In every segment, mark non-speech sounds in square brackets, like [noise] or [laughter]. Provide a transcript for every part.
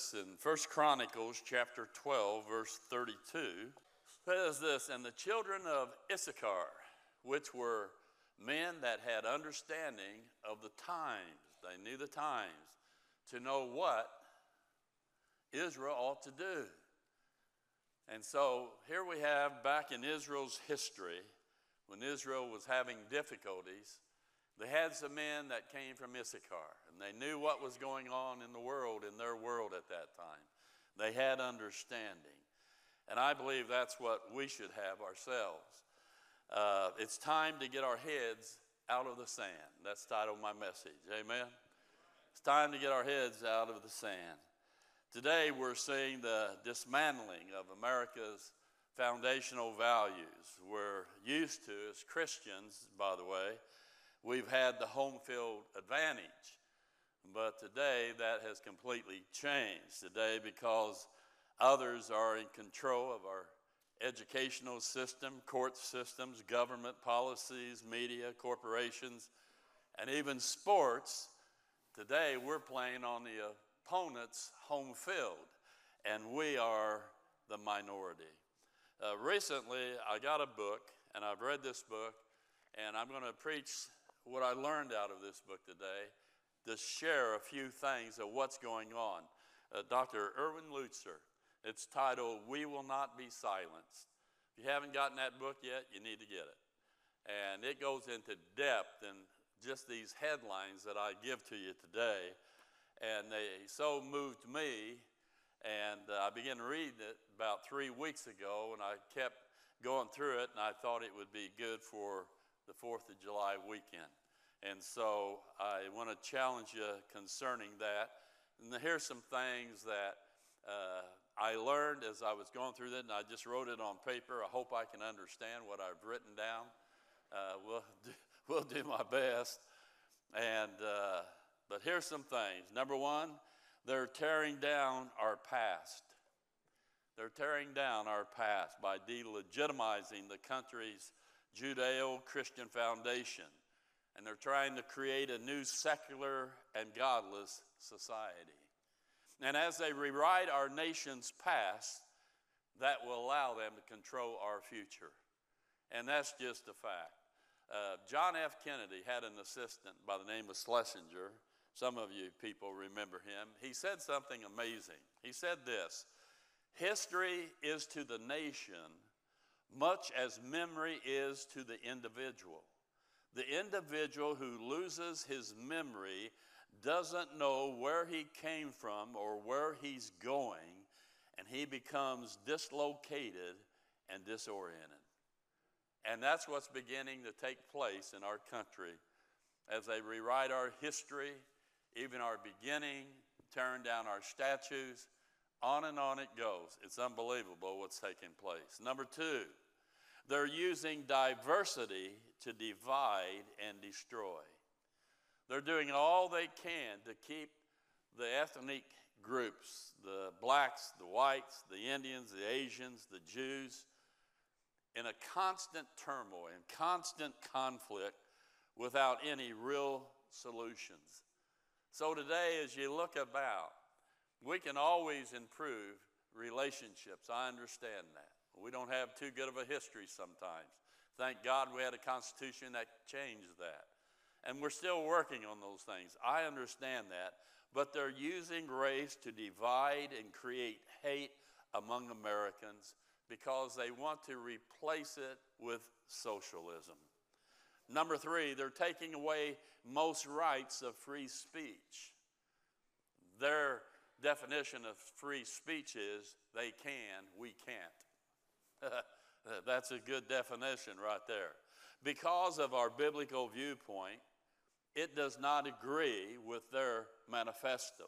this in First Chronicles chapter 12, verse 32. says this, and the children of Issachar, which were men that had understanding of the times, they knew the times, to know what Israel ought to do. And so here we have back in Israel's history, when Israel was having difficulties, they had some men that came from Issachar, and they knew what was going on in the world, in their world at that time. They had understanding. And I believe that's what we should have ourselves. Uh, it's time to get our heads out of the sand. That's the title of my message. Amen. It's time to get our heads out of the sand. Today, we're seeing the dismantling of America's foundational values. We're used to, as Christians, by the way, we've had the home field advantage. But today, that has completely changed. Today, because others are in control of our educational system, court systems, government policies, media, corporations, and even sports, today we're playing on the opponent's home field, and we are the minority. Uh, recently, I got a book, and I've read this book, and I'm going to preach what I learned out of this book today to share a few things of what's going on. Uh, Dr. Erwin Lutzer, it's titled We Will Not Be Silenced. If you haven't gotten that book yet, you need to get it. And it goes into depth in just these headlines that I give to you today and they so moved me. And uh, I began reading it about three weeks ago, and I kept going through it, and I thought it would be good for the 4th of July weekend. And so I want to challenge you concerning that. And here's some things that uh, I learned as I was going through that, and I just wrote it on paper. I hope I can understand what I've written down. Uh, we'll, [laughs] do, we'll do my best. And uh, but here's some things. Number one, they're tearing down our past. They're tearing down our past by delegitimizing the country's Judeo Christian foundation. And they're trying to create a new secular and godless society. And as they rewrite our nation's past, that will allow them to control our future. And that's just a fact. Uh, John F. Kennedy had an assistant by the name of Schlesinger some of you people remember him. He said something amazing. He said this History is to the nation much as memory is to the individual. The individual who loses his memory doesn't know where he came from or where he's going, and he becomes dislocated and disoriented. And that's what's beginning to take place in our country as they rewrite our history even our beginning, tearing down our statues, on and on it goes. It's unbelievable what's taking place. Number two, they're using diversity to divide and destroy. They're doing all they can to keep the ethnic groups the blacks, the whites, the Indians, the Asians, the Jews in a constant turmoil in constant conflict without any real solutions. So today, as you look about, we can always improve relationships. I understand that. We don't have too good of a history sometimes. Thank God we had a constitution that changed that. And we're still working on those things. I understand that. But they're using race to divide and create hate among Americans because they want to replace it with socialism. Number three, they're taking away most rights of free speech. Their definition of free speech is they can, we can't. [laughs] That's a good definition right there. Because of our biblical viewpoint, it does not agree with their manifesto.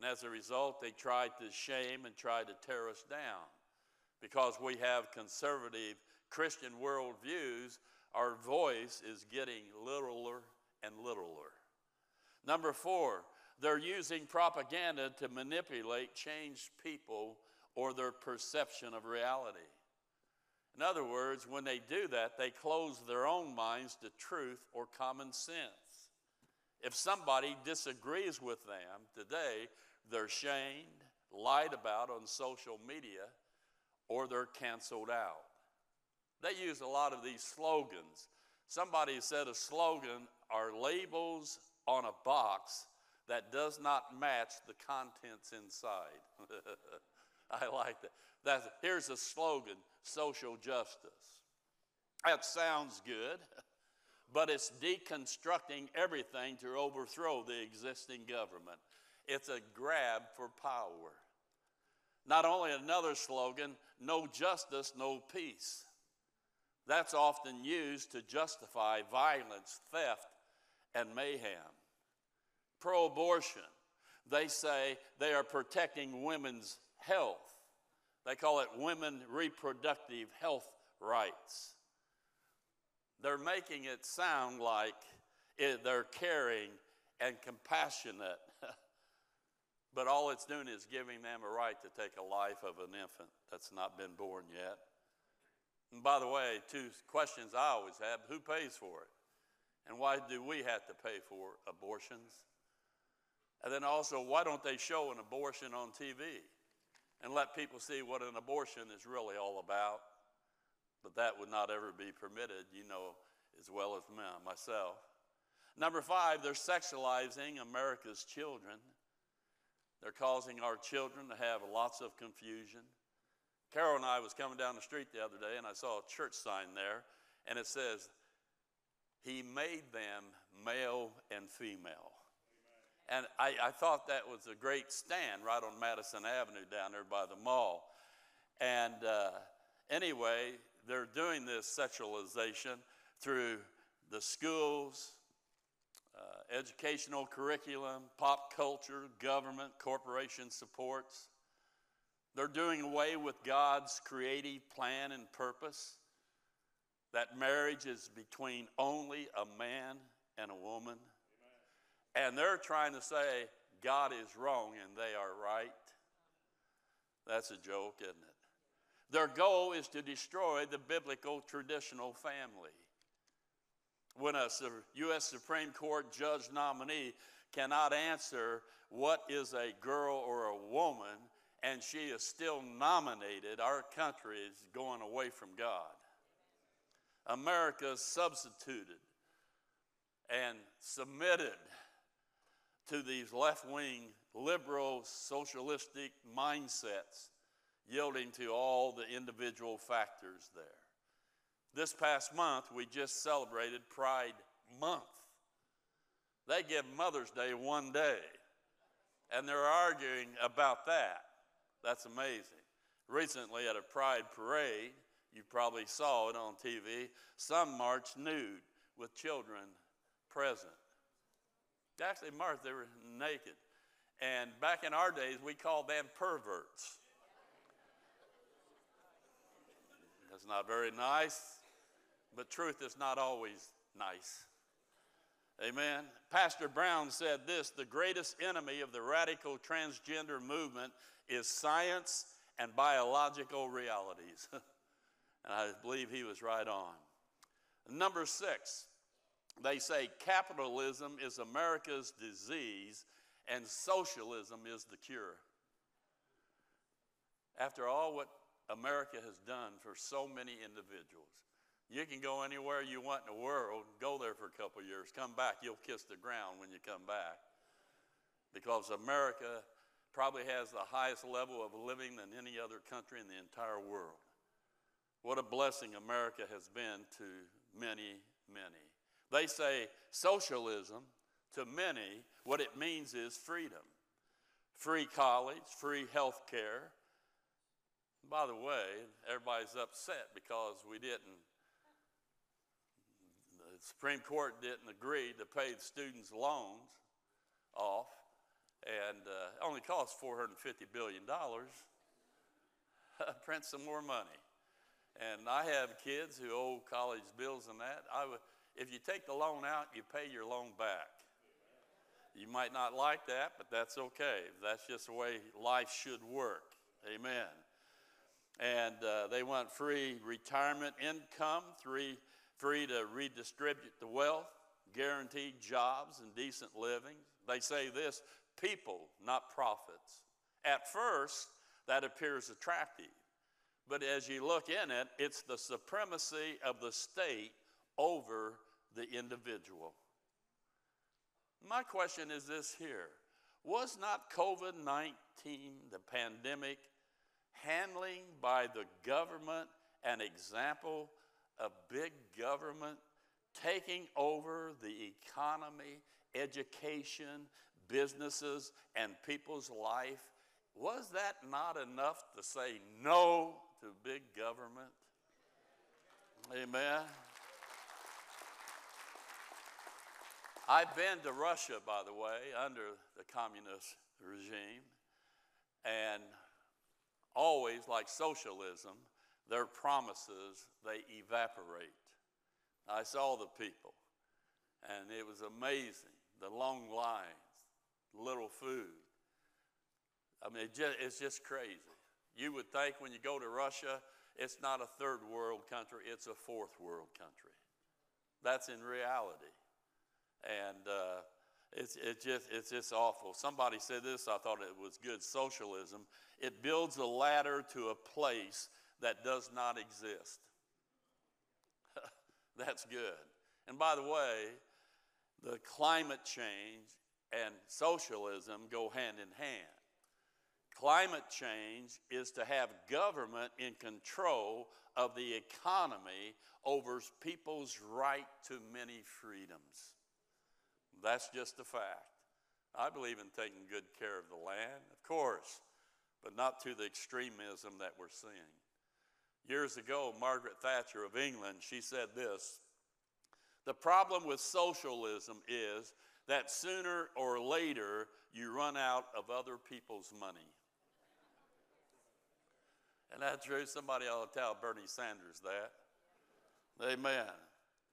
And as a result, they tried to shame and try to tear us down. Because we have conservative Christian worldviews, our voice is getting littler and littler. Number four, they're using propaganda to manipulate, change people or their perception of reality. In other words, when they do that, they close their own minds to truth or common sense. If somebody disagrees with them today, they're shamed, lied about on social media, or they're canceled out. They use a lot of these slogans. Somebody said a slogan are labels on a box that does not match the contents inside. [laughs] I like that. That's, here's a slogan social justice. That sounds good, [laughs] but it's deconstructing everything to overthrow the existing government. It's a grab for power. Not only another slogan, no justice, no peace. That's often used to justify violence, theft, and mayhem. Pro abortion, they say they are protecting women's health. They call it women reproductive health rights. They're making it sound like it, they're caring and compassionate, [laughs] but all it's doing is giving them a right to take a life of an infant that's not been born yet. And by the way, two questions I always have who pays for it? And why do we have to pay for abortions? And then also, why don't they show an abortion on TV and let people see what an abortion is really all about? But that would not ever be permitted, you know, as well as myself. Number five, they're sexualizing America's children. They're causing our children to have lots of confusion. Carol and I was coming down the street the other day, and I saw a church sign there, and it says, He made them male and female. And I, I, thought that was a great stand right on Madison Avenue down there by the mall. And uh, anyway, they're doing this sexualization through the schools, uh, educational curriculum, pop culture, government, corporation supports. They're doing away with God's creative plan and purpose. That marriage is between only a man and a woman. And they're trying to say God is wrong and they are right. That's a joke, isn't it? Their goal is to destroy the biblical traditional family. When a U.S. Supreme Court judge nominee cannot answer what is a girl or a woman, and she is still nominated, our country is going away from God. America substituted and submitted to these left wing, liberal, socialistic mindsets, yielding to all the individual factors there. This past month, we just celebrated Pride Month. They give Mother's Day one day, and they're arguing about that. That's amazing. Recently, at a pride parade, you probably saw it on TV, some marched nude with children present. Actually, marched, they were naked. And back in our days, we called them perverts. That's not very nice, but truth is not always nice. Amen. Pastor Brown said this the greatest enemy of the radical transgender movement is science and biological realities. [laughs] and I believe he was right on. Number six, they say capitalism is America's disease and socialism is the cure. After all, what America has done for so many individuals, you can go anywhere you want in the world, go there for a couple years, come back, you'll kiss the ground when you come back. Because America probably has the highest level of living than any other country in the entire world. What a blessing America has been to many, many. They say socialism, to many, what it means is freedom free college, free health care. By the way, everybody's upset because we didn't, the Supreme Court didn't agree to pay the students' loans off and uh, only costs $450 billion. [laughs] Print some more money. And I have kids who owe college bills and that. I would, if you take the loan out, you pay your loan back. You might not like that, but that's okay. That's just the way life should work. Amen. And uh, they want free retirement income, free, free to redistribute the wealth, guaranteed jobs and decent living. They say this people, not profits. At first, that appears attractive. But as you look in it, it's the supremacy of the state over the individual. My question is this here Was not COVID 19, the pandemic, handling by the government an example of big government taking over the economy, education, businesses, and people's life? Was that not enough to say no to big government? Amen. I've been to Russia, by the way, under the communist regime, and always, like socialism, their promises they evaporate. I saw the people, and it was amazing. The long lines, little food. I mean, it just, it's just crazy. You would think when you go to Russia, it's not a third world country, it's a fourth world country. That's in reality. And uh, it's, it just, it's just awful. Somebody said this, I thought it was good socialism. It builds a ladder to a place that does not exist. [laughs] That's good. And by the way, the climate change and socialism go hand in hand. Climate change is to have government in control of the economy over people's right to many freedoms. That's just a fact. I believe in taking good care of the land, of course, but not to the extremism that we're seeing. Years ago, Margaret Thatcher of England, she said this The problem with socialism is that sooner or later you run out of other people's money. And that's true. Somebody ought to tell Bernie Sanders that. Amen.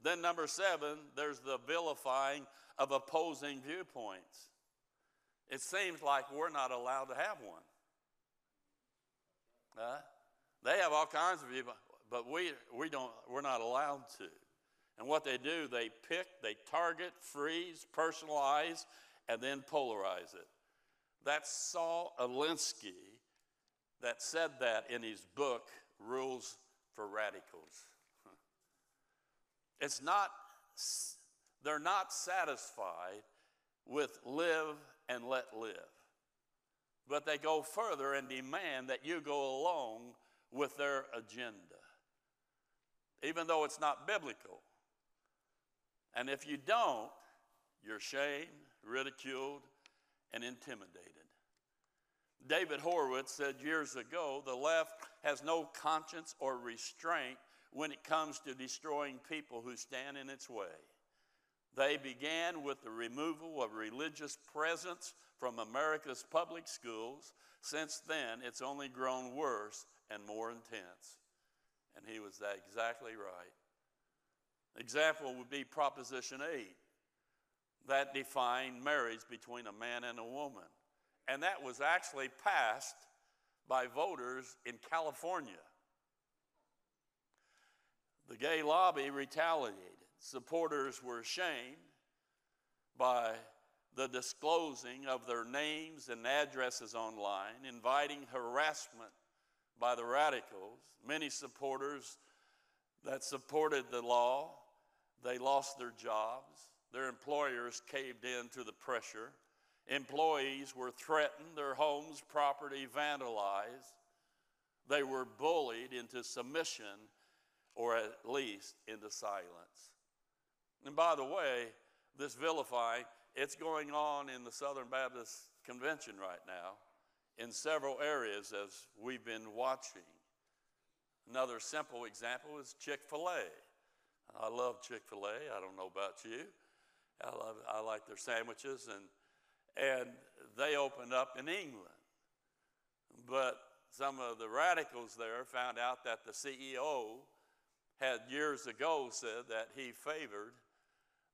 Then, number seven, there's the vilifying of opposing viewpoints. It seems like we're not allowed to have one. Uh, they have all kinds of viewpoints, but we, we don't, we're not allowed to. And what they do, they pick, they target, freeze, personalize, and then polarize it. That's Saul Alinsky that said that in his book, Rules for Radicals. It's not, they're not satisfied with live and let live. But they go further and demand that you go along with their agenda, even though it's not biblical. And if you don't, you're shamed, ridiculed, and intimidated. David Horowitz said years ago the left has no conscience or restraint when it comes to destroying people who stand in its way. They began with the removal of religious presence from America's public schools. Since then, it's only grown worse and more intense. And he was exactly right. Example would be Proposition 8 that defined marriage between a man and a woman. And that was actually passed by voters in California. The gay lobby retaliated. Supporters were shamed by the disclosing of their names and addresses online, inviting harassment by the radicals. Many supporters that supported the law, they lost their jobs. Their employers caved in to the pressure. Employees were threatened, their homes, property vandalized. They were bullied into submission or at least into silence. And by the way, this vilifying, it's going on in the Southern Baptist Convention right now in several areas as we've been watching. Another simple example is Chick fil A. I love Chick fil A. I don't know about you. I, love, I like their sandwiches, and, and they opened up in England. But some of the radicals there found out that the CEO had years ago said that he favored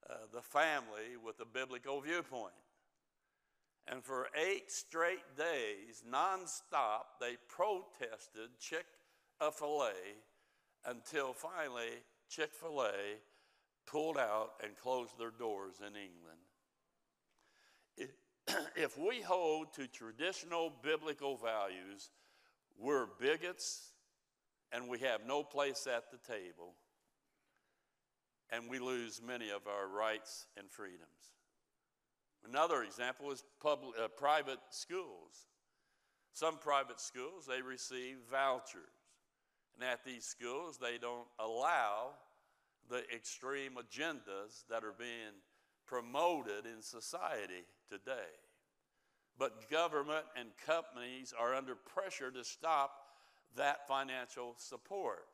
uh, the family with a biblical viewpoint. And for eight straight days, nonstop, they protested Chick fil A until finally Chick fil A pulled out and closed their doors in England. [clears throat] if we hold to traditional biblical values, we're bigots and we have no place at the table, and we lose many of our rights and freedoms. Another example is public, uh, private schools. Some private schools, they receive vouchers. And at these schools, they don't allow the extreme agendas that are being promoted in society today. But government and companies are under pressure to stop that financial support.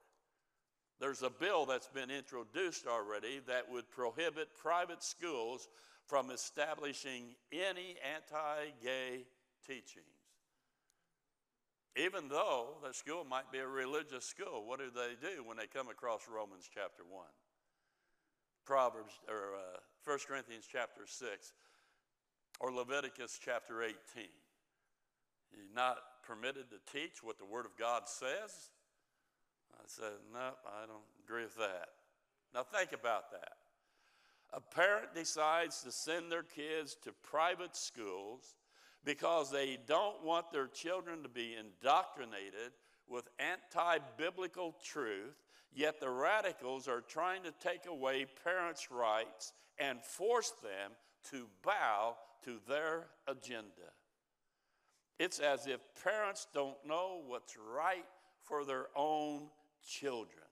There's a bill that's been introduced already that would prohibit private schools from establishing any anti gay teachings. Even though the school might be a religious school, what do they do when they come across Romans chapter 1? Proverbs, or uh, 1 Corinthians chapter 6, or Leviticus chapter 18. You're not permitted to teach what the Word of God says? I said, no, I don't agree with that. Now think about that. A parent decides to send their kids to private schools because they don't want their children to be indoctrinated with anti biblical truth, yet the radicals are trying to take away parents' rights and force them to bow to their agenda. It's as if parents don't know what's right for their own children.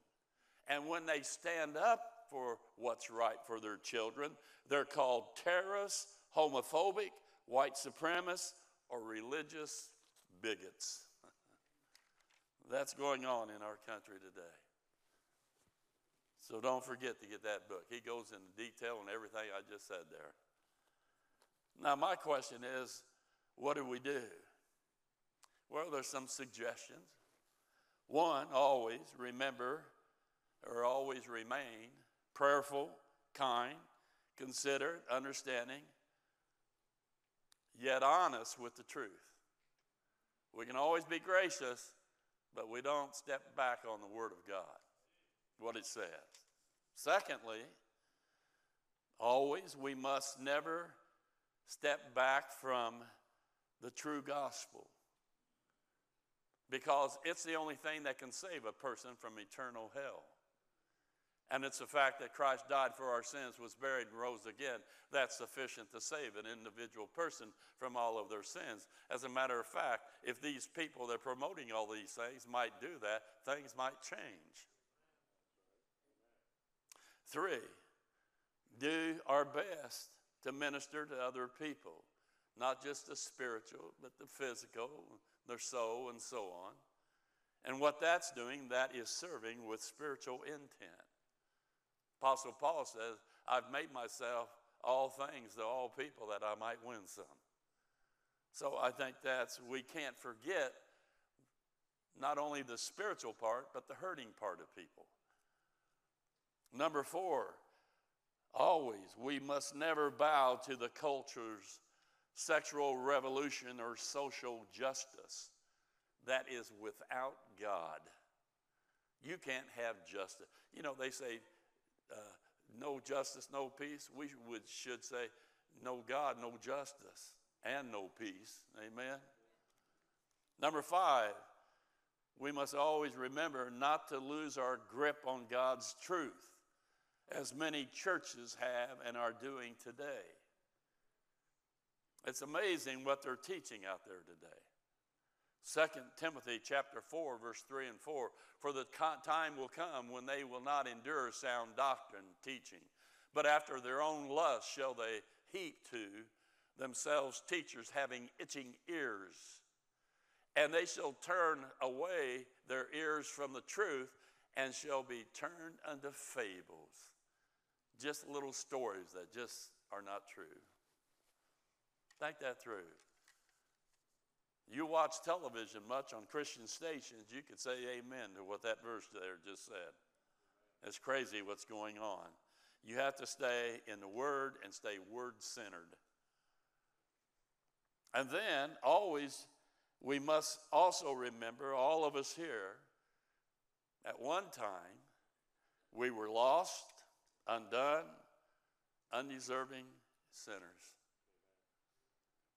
And when they stand up for what's right for their children, they're called terrorists, homophobic, white supremacists, or religious bigots. [laughs] That's going on in our country today. So don't forget to get that book. He goes into detail on everything I just said there. Now, my question is what do we do? Well, there's some suggestions. One, always remember or always remain prayerful, kind, considerate, understanding, yet honest with the truth. We can always be gracious, but we don't step back on the Word of God, what it says. Secondly, always we must never step back from the true gospel because it's the only thing that can save a person from eternal hell. And it's the fact that Christ died for our sins, was buried, and rose again. That's sufficient to save an individual person from all of their sins. As a matter of fact, if these people that are promoting all these things might do that, things might change. Three, do our best to minister to other people, not just the spiritual, but the physical, their soul, and so on. And what that's doing, that is serving with spiritual intent. Apostle Paul says, I've made myself all things to all people that I might win some. So I think that's, we can't forget not only the spiritual part, but the hurting part of people. Number four, always, we must never bow to the culture's sexual revolution or social justice that is without God. You can't have justice. You know, they say uh, no justice, no peace. We would, should say no God, no justice, and no peace. Amen. Number five, we must always remember not to lose our grip on God's truth, as many churches have and are doing today. It's amazing what they're teaching out there today. 2 Timothy chapter 4 verse 3 and 4 for the time will come when they will not endure sound doctrine teaching but after their own lust shall they heap to themselves teachers having itching ears. And they shall turn away their ears from the truth and shall be turned unto fables. Just little stories that just are not true think that through you watch television much on Christian stations, you could say amen to what that verse there just said. It's crazy what's going on. You have to stay in the Word and stay Word centered. And then, always, we must also remember, all of us here, at one time, we were lost, undone, undeserving sinners.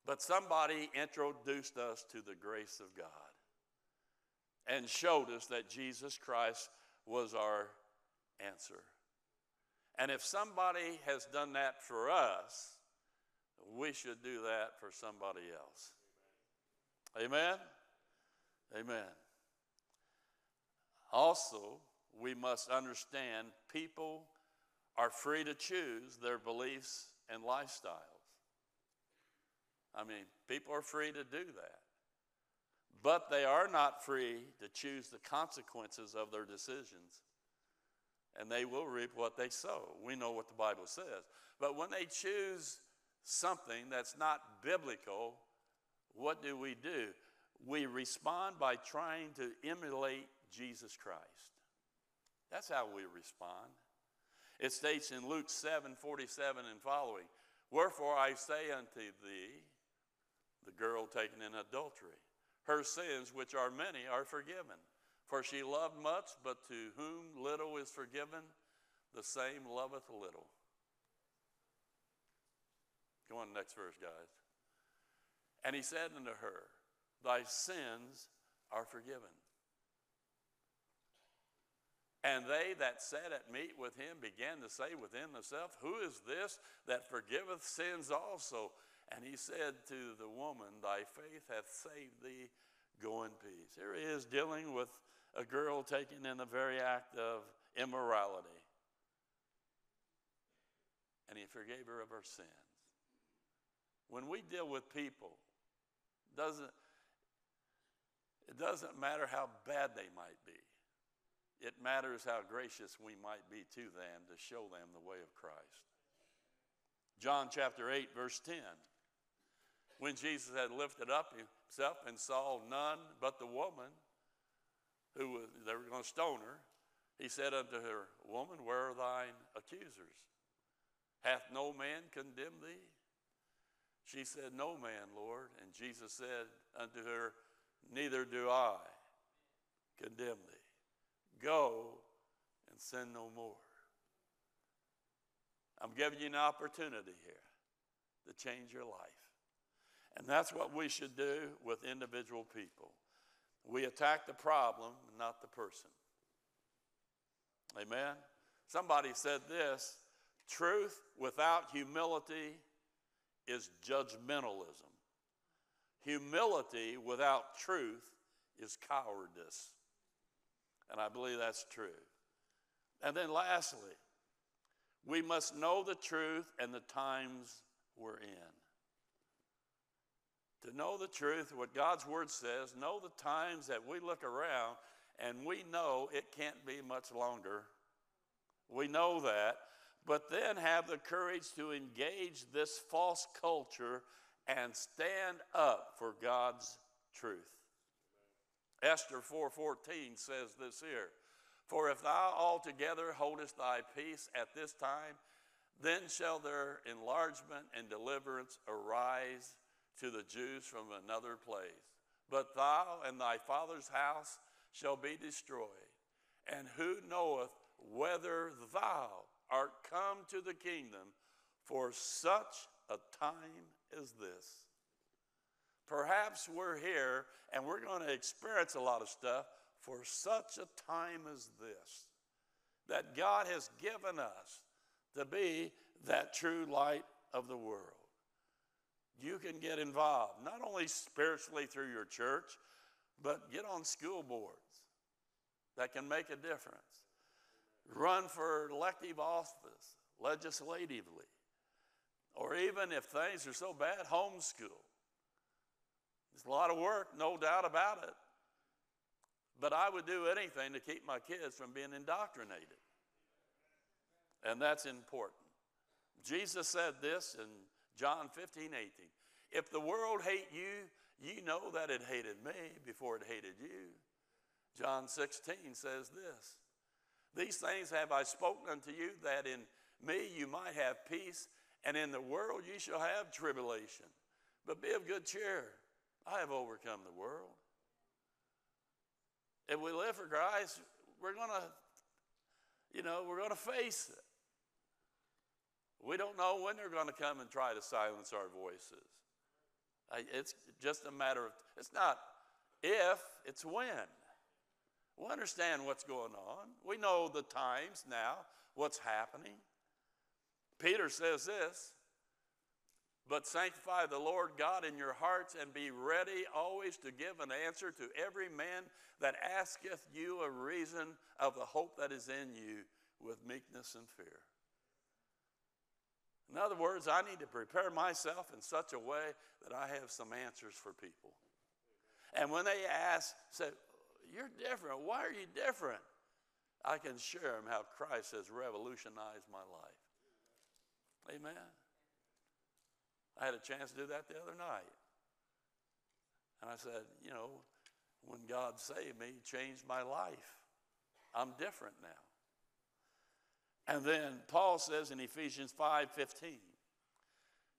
But somebody introduced us to the grace of God and showed us that Jesus Christ was our answer. And if somebody has done that for us, we should do that for somebody else. Amen? Amen. Also, we must understand people are free to choose their beliefs and lifestyles. I mean, people are free to do that. But they are not free to choose the consequences of their decisions. And they will reap what they sow. We know what the Bible says. But when they choose something that's not biblical, what do we do? We respond by trying to emulate Jesus Christ. That's how we respond. It states in Luke 7 47 and following, Wherefore I say unto thee, the girl taken in adultery, her sins, which are many, are forgiven. For she loved much, but to whom little is forgiven, the same loveth little. Go on, next verse, guys. And he said unto her, Thy sins are forgiven. And they that sat at meat with him began to say within themselves, Who is this that forgiveth sins also? And he said to the woman, Thy faith hath saved thee. Go in peace. Here he is dealing with a girl taken in the very act of immorality. And he forgave her of her sins. When we deal with people, doesn't, it doesn't matter how bad they might be. It matters how gracious we might be to them to show them the way of Christ. John chapter 8, verse 10. When Jesus had lifted up himself and saw none but the woman who was, they were going to stone her, he said unto her, Woman, where are thine accusers? Hath no man condemned thee? She said, No man, Lord. And Jesus said unto her, Neither do I condemn thee. Go and sin no more. I'm giving you an opportunity here to change your life. And that's what we should do with individual people. We attack the problem, not the person. Amen? Somebody said this truth without humility is judgmentalism. Humility without truth is cowardice. And I believe that's true. And then lastly, we must know the truth and the times we're in. To know the truth, what God's Word says, know the times that we look around and we know it can't be much longer. We know that. But then have the courage to engage this false culture and stand up for God's truth. Esther 4:14 says this here. For if thou altogether holdest thy peace at this time, then shall their enlargement and deliverance arise to the Jews from another place. But thou and thy father's house shall be destroyed. And who knoweth whether thou art come to the kingdom for such a time as this? Perhaps we're here and we're going to experience a lot of stuff for such a time as this. That God has given us to be that true light of the world. You can get involved, not only spiritually through your church, but get on school boards that can make a difference. Run for elective office legislatively. Or even if things are so bad, homeschool. It's a lot of work, no doubt about it. But I would do anything to keep my kids from being indoctrinated. And that's important. Jesus said this in John 15, 18. If the world hate you, you know that it hated me before it hated you. John 16 says this These things have I spoken unto you, that in me you might have peace, and in the world you shall have tribulation. But be of good cheer. I have overcome the world. If we live for Christ, we're going to, you know, we're going to face it. We don't know when they're going to come and try to silence our voices. It's just a matter of, it's not if, it's when. We understand what's going on. We know the times now, what's happening. Peter says this but sanctify the Lord God in your hearts and be ready always to give an answer to every man that asketh you a reason of the hope that is in you with meekness and fear. In other words, I need to prepare myself in such a way that I have some answers for people. And when they ask, say, You're different. Why are you different? I can share them how Christ has revolutionized my life. Amen. I had a chance to do that the other night. And I said, You know, when God saved me, changed my life. I'm different now. And then Paul says in Ephesians 5:15,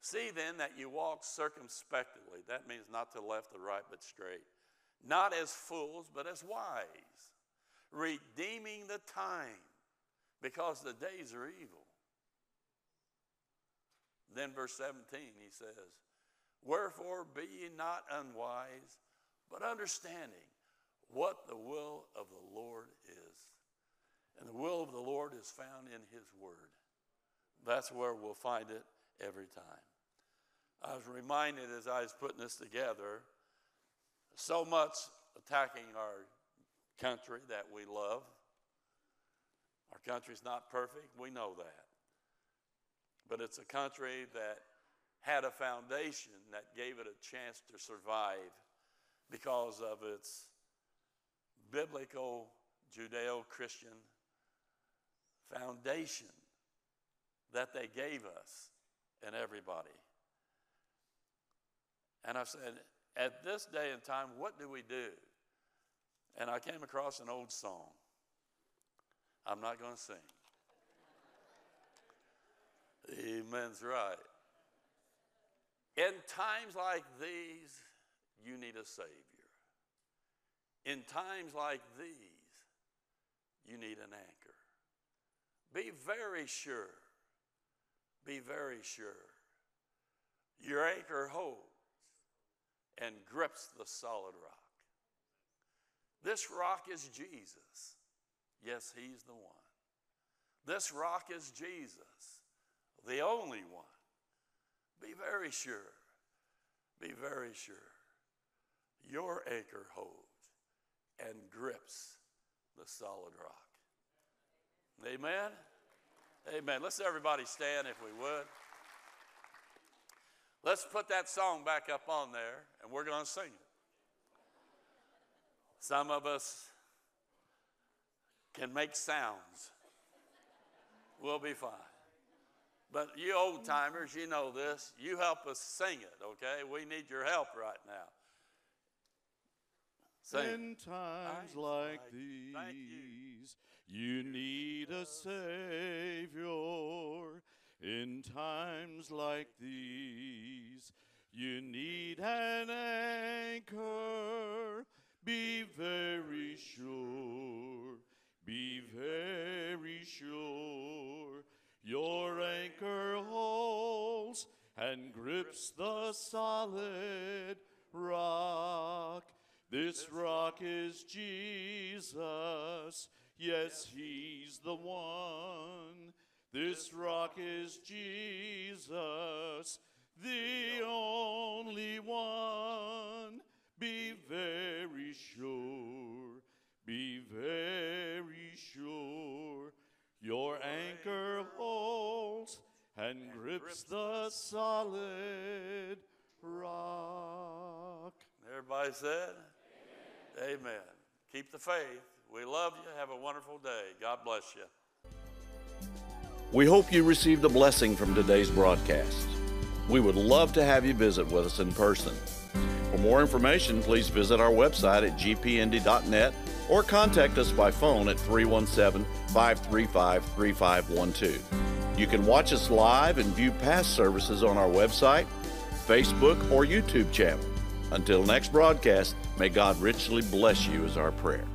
See then that you walk circumspectly. That means not to left or right, but straight. Not as fools, but as wise, redeeming the time, because the days are evil. Then, verse 17, he says, Wherefore be ye not unwise, but understanding what the will of the Lord is. And the will of the Lord is found in His Word. That's where we'll find it every time. I was reminded as I was putting this together, so much attacking our country that we love. Our country's not perfect, we know that. But it's a country that had a foundation that gave it a chance to survive because of its biblical Judeo Christian foundation that they gave us and everybody. And I said, at this day and time, what do we do? And I came across an old song. I'm not going to sing. Amen's right. In times like these, you need a Savior. In times like these, you need an anchor. Be very sure, be very sure. Your anchor holds and grips the solid rock. This rock is Jesus. Yes, He's the one. This rock is Jesus, the only one. Be very sure, be very sure. Your anchor holds and grips the solid rock. Amen? Amen. Let's everybody stand if we would. Let's put that song back up on there and we're going to sing it. Some of us can make sounds. We'll be fine. But you old timers, you know this. You help us sing it, okay? We need your help right now. Sing. In times like, like these, you need a Savior in times like these. You need an anchor. Be very sure, be very sure. Your anchor holds and grips the solid rock. This rock is Jesus Yes, He's the one. This rock is Jesus, the only one. Be very sure, be very sure. Your anchor holds and grips the solid rock. Everybody said? Amen. Amen. Keep the faith. We love you. Have a wonderful day. God bless you. We hope you received a blessing from today's broadcast. We would love to have you visit with us in person. For more information, please visit our website at gpindy.net or contact us by phone at 317 535 3512. You can watch us live and view past services on our website, Facebook, or YouTube channel. Until next broadcast, may God richly bless you, is our prayer.